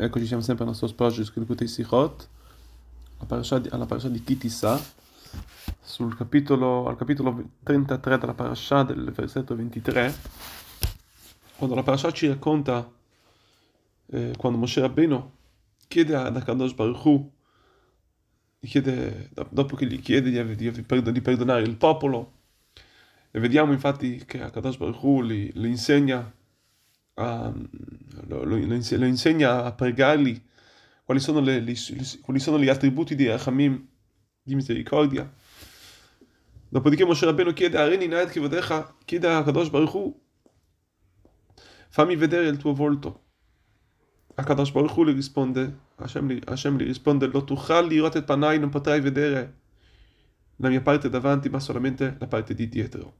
Eccoci, siamo sempre al nostro spazio su Kilkutei Sichot, alla parasha di Kitissa, sul capitolo, al capitolo 33 della parasha del versetto 23, quando la parasha ci racconta eh, quando Moshe Rabbeinu chiede ad Akadosh Baruch Hu, chiede, dopo che gli chiede di, di, di, perdonare il popolo, e vediamo infatti che Akadosh Baruch Hu gli, gli insegna a, lo, lo, lo, insegna a pregarli quali sono, le, le, quali sono gli attributi di Rachamim, di misericordia. Dopodiché Moshe Rabbeinu chiede a Reni Naed Kivodecha, chiede a Kadosh Baruch Hu, fammi vedere il tuo volto. A Kadosh Baruch Hu gli risponde, Hashem Hashem gli risponde, lo tuchal lirot et panai, non potrai vedere la mia parte davanti, ma solamente la parte di dietro.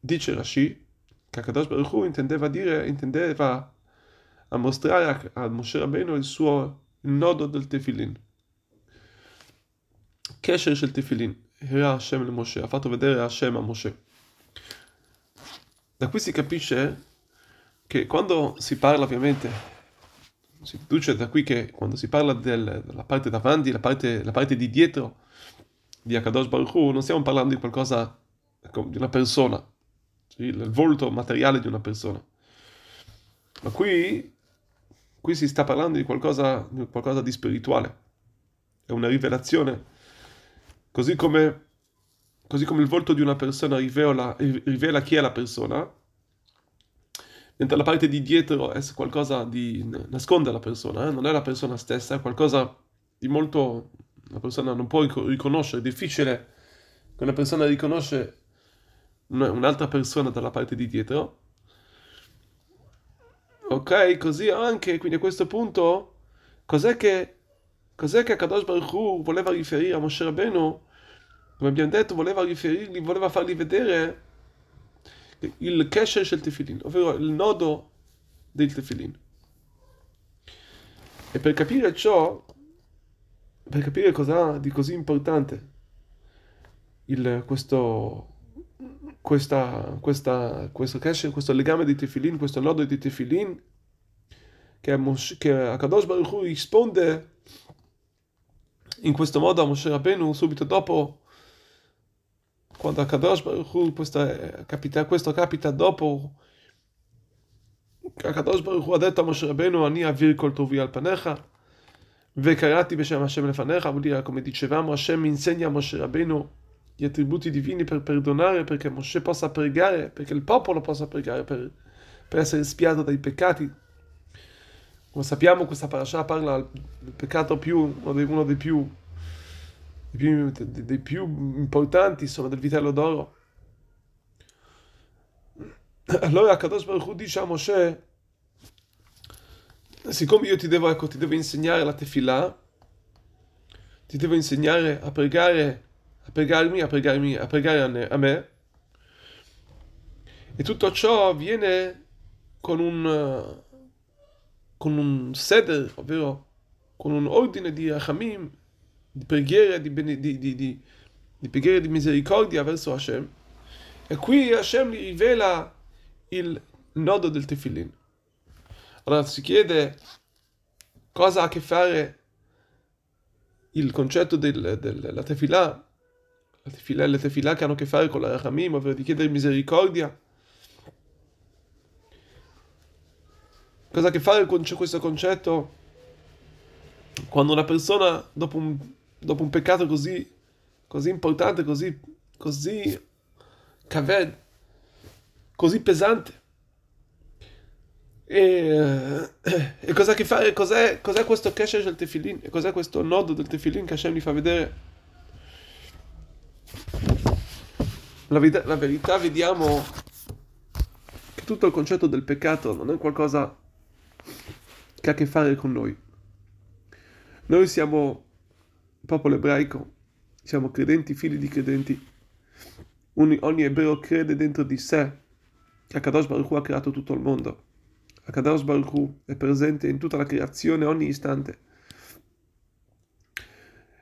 Dice Rashi, che Akadosh Baruch Hu intendeva dire, intendeva a mostrare a, a Moshe Rabbeinu il suo nodo del tefillin. Del tefillin. Era Hashem le Moshe, ha fatto vedere Hashem a Moshe. Da qui si capisce che quando si parla ovviamente, si deduce da qui che quando si parla del, della parte davanti, la parte, la parte di dietro di Akadosh Baruch Hu, non stiamo parlando di qualcosa, di una persona, il volto materiale di una persona. Ma qui, qui si sta parlando di qualcosa, di qualcosa di spirituale, è una rivelazione, così come, così come il volto di una persona rivela, rivela chi è la persona, mentre la parte di dietro è qualcosa di nasconde la persona, eh? non è la persona stessa, è qualcosa di molto... La persona non può riconoscere, è difficile che una persona riconosce un'altra persona dalla parte di dietro. Ok, così anche, quindi a questo punto, cos'è che, cos'è che Kadosh Baruch Hu voleva riferire a Moshe Rabbeinu? Come abbiamo detto, voleva riferirgli, voleva fargli vedere il kesher del tefillin, ovvero il nodo del tefillin. E per capire ciò, per capire cosa di così importante il, questo questa, questa, questo, kesher, questo legame di tefillin, questo nodo di tefillin, che, Moshe, che Akadosh Baruch Hu risponde in questo modo a Moshe Rabbeinu subito dopo, quando Akadosh Baruch Hu, questo capita, questo capita dopo, Akadosh Baruch Hu ha detto a Moshe Rabbeinu, Ani avir kol tovi al panecha, וקראתי בשם השם לפניך, come dicevamo, Hashem insegna a Moshe Rabbeinu gli attributi divini per perdonare, perché Moshe possa pregare, perché il popolo possa pregare per, per essere spiato dai peccati. Come sappiamo, questa parasha parla del peccato più, uno dei, uno dei più, più, dei, più importanti, insomma, del vitello d'oro. Allora Kadosh Baruch Hu dice a Moshe, siccome io ti devo, ecco, ti devo insegnare la tefillah, ti devo insegnare a pregare a pregarmi, a pregarmi, a pregare a me. E tutto ciò avviene con un, con un seder, ovvero con un ordine di rachamim, di preghiera, di, di, di, di, preghiera di misericordia verso Hashem. E qui Hashem gli rivela il nodo del tefillin. Allora si chiede cosa ha a che fare il concetto del, della tefillah la tefilà, le tefilà che hanno a che fare con la Rachamim, ovvero di chiedere misericordia. Cosa ha a che fare con questo concetto? Quando una persona, dopo un, dopo un peccato così, così importante, così, così kaved, così pesante, e, e cosa ha a che fare? Cos'è, cos'è questo kesher del tefillin? E cos'è questo nodo del tefillin che Hashem gli fa vedere? La verità, la verità vediamo che tutto il concetto del peccato non è qualcosa che ha a che fare con noi. Noi siamo popolo ebraico, siamo credenti, figli di credenti. Ogni, ogni ebreo crede dentro di sé che Akadosh Baruch Hu ha creato tutto il mondo. Akadosh Baruch Hu è presente in tutta la creazione ogni istante.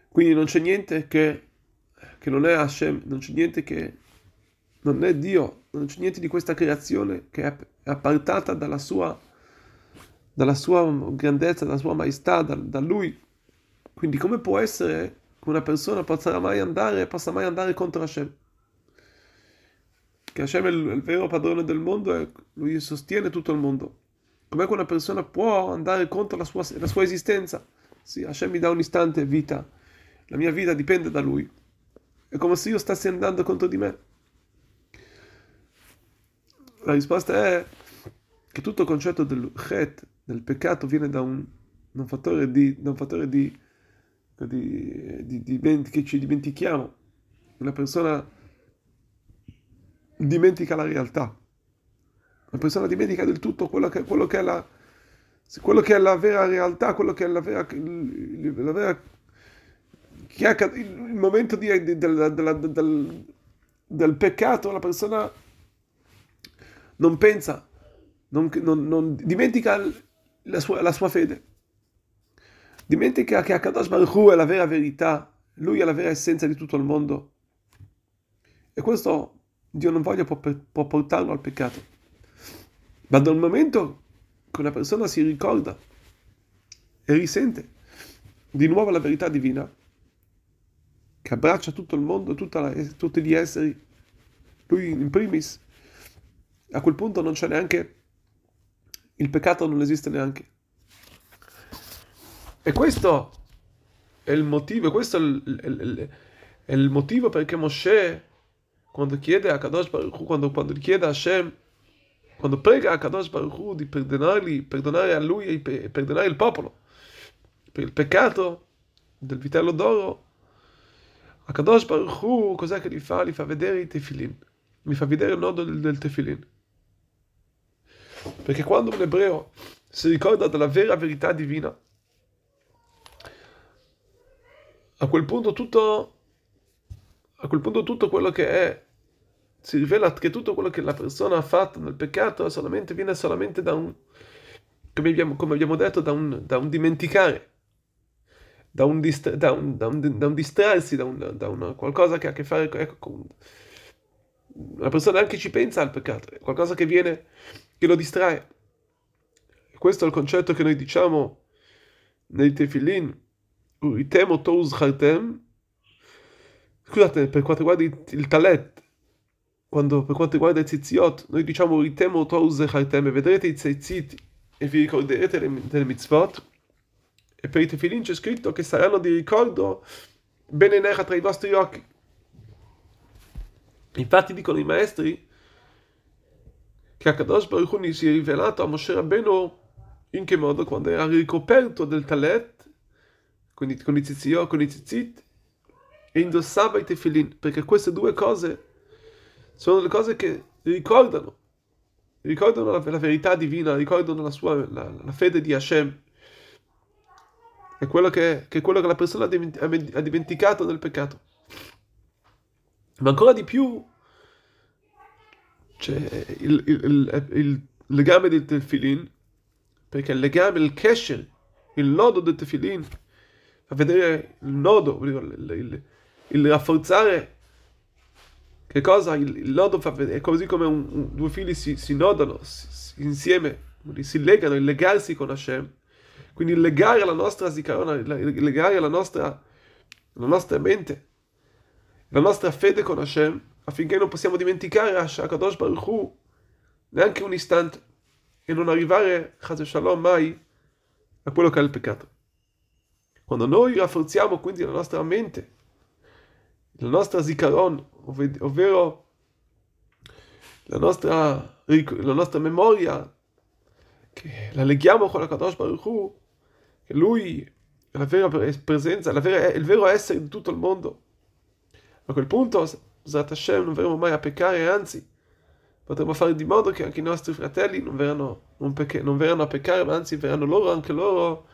Quindi non c'è niente che, che non è Hashem, non c'è niente che non è Dio, non c'è niente di questa creazione che è appartata dalla sua, dalla sua grandezza, dalla sua maestà, da, da lui. Quindi come può essere che una persona possa mai andare, possa mai andare contro Hashem? Che Hashem è il, il vero padrone del mondo e lui sostiene tutto il mondo. Com'è che una persona può andare contro la sua, la sua esistenza? Sì, Hashem mi dà un istante vita, la mia vita dipende da lui. È come se io stessi andando contro di me. La risposta è che tutto il concetto del chet, del peccato, viene da un, da un fattore, di, da un fattore di, di, che ci dimentichiamo. Una persona dimentica la realtà. Una persona dimentica del tutto quello che, quello che, è, la, quello che è la vera realtà, quello che è la vera, la vera il momento di, del, del, del, del, peccato, la persona non pensa, non, non, non dimentica la sua, la sua, fede, dimentica che Akadosh Baruch Hu è la vera verità, lui è la vera essenza di tutto il mondo. E questo Dio non voglia può, può portarlo al peccato. Ma dal momento che una persona si ricorda e risente di nuovo la verità divina, che abbraccia tutto il mondo, la, tutti gli esseri, lui in primis, a quel punto non c'è neanche, il peccato non esiste neanche. E questo è il motivo, questo è il, il, il, il motivo perché Moshe quando chiede a Kadosh Baruch Hu, quando, quando chiede a Hashem, quando prega a Kadosh Baruch Hu di perdonarli, perdonare a lui e perdonare il popolo per il peccato del vitello d'oro, a Kadosh Baruch Hu cos'è che gli fa? Gli fa vedere i tefilin, gli fa vedere il nodo del, del tefilin. Perché quando un ebreo si ricorda della vera verità divina, a quel punto tutto, a quel punto tutto quello che è si rivela che tutto quello che la persona ha fatto nel peccato solamente, viene solamente da un, come abbiamo, come abbiamo detto, da un, da un dimenticare, da un, distra, da, un, da, da un, distrarsi, da, una, qualcosa che ha a che fare ecco, con... Una persona anche ci pensa al peccato, è qualcosa che viene, che lo distrae. questo è il concetto che noi diciamo nei tefillin, Uritem touz chartem, scusate, per quanto riguarda il talet, quando per quanto riguarda i tzitzit, noi diciamo ritemo tose chartem, vedrete i tzitzit e vi ricorderete delle mitzvot, e per i tefilin c'è scritto che saranno di ricordo bene necha tra i vostri occhi. Infatti dicono i maestri che Akadosh Baruch Hu si è rivelato a Moshe Rabbeinu in che modo? Quando era ricoperto del talet, quindi con i tzitzit, con i tzitzit, e indossava i tefilin, perché queste due cose sono le cose che ricordano, ricordano la, la verità divina, ricordano la, sua, la, la, fede di Hashem. È quello che, che, è quello che la persona ha dimenticato nel peccato. Ma ancora di più c'è il, il, il, il legame del tefillin, perché il legame, il kesher, il nodo del tefillin, fa vedere il nodo, il, il rafforzare che cosa? Il, il nodo fa vedere, è così come un, un, due fili si, si nodano si, insieme, si legano, il legarsi con Hashem. Quindi legare la nostra zikaron, legare la nostra, la nostra mente, la nostra fede con Hashem, affinché non possiamo dimenticare Hakadosh Baruch Hu neanche un istante e non arrivare, Shalom, mai a quello che è il peccato. Quando noi rafforziamo quindi la nostra mente, la nostra zikaron, ovvero la nostra, la nostra memoria, che la leghiamo con la Kadosh Baruch Hu, che Lui è la vera presenza, la vera, il vero essere di tutto il mondo. A quel punto, Zat Hashem, non verremo mai a peccare, anzi, potremo fare di modo che anche i nostri fratelli non verranno, non pecche, non verranno a peccare, ma anzi verranno loro, anche loro,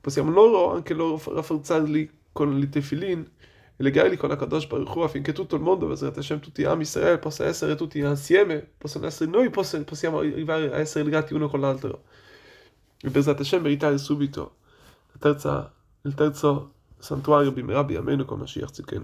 possiamo loro, anche loro rafforzarli con il tefillin, e legarli con la Kadosh Baruch Hu affinché tutto il mondo, Bezrat Hashem, tutti Am Israel, possa essere tutti insieme, possano essere noi, possiamo arrivare a essere legati uno con l'altro. E Bezrat Hashem meritare subito la terza, il terzo santuario Bimerabi, almeno come Mashiach Tzidkenu.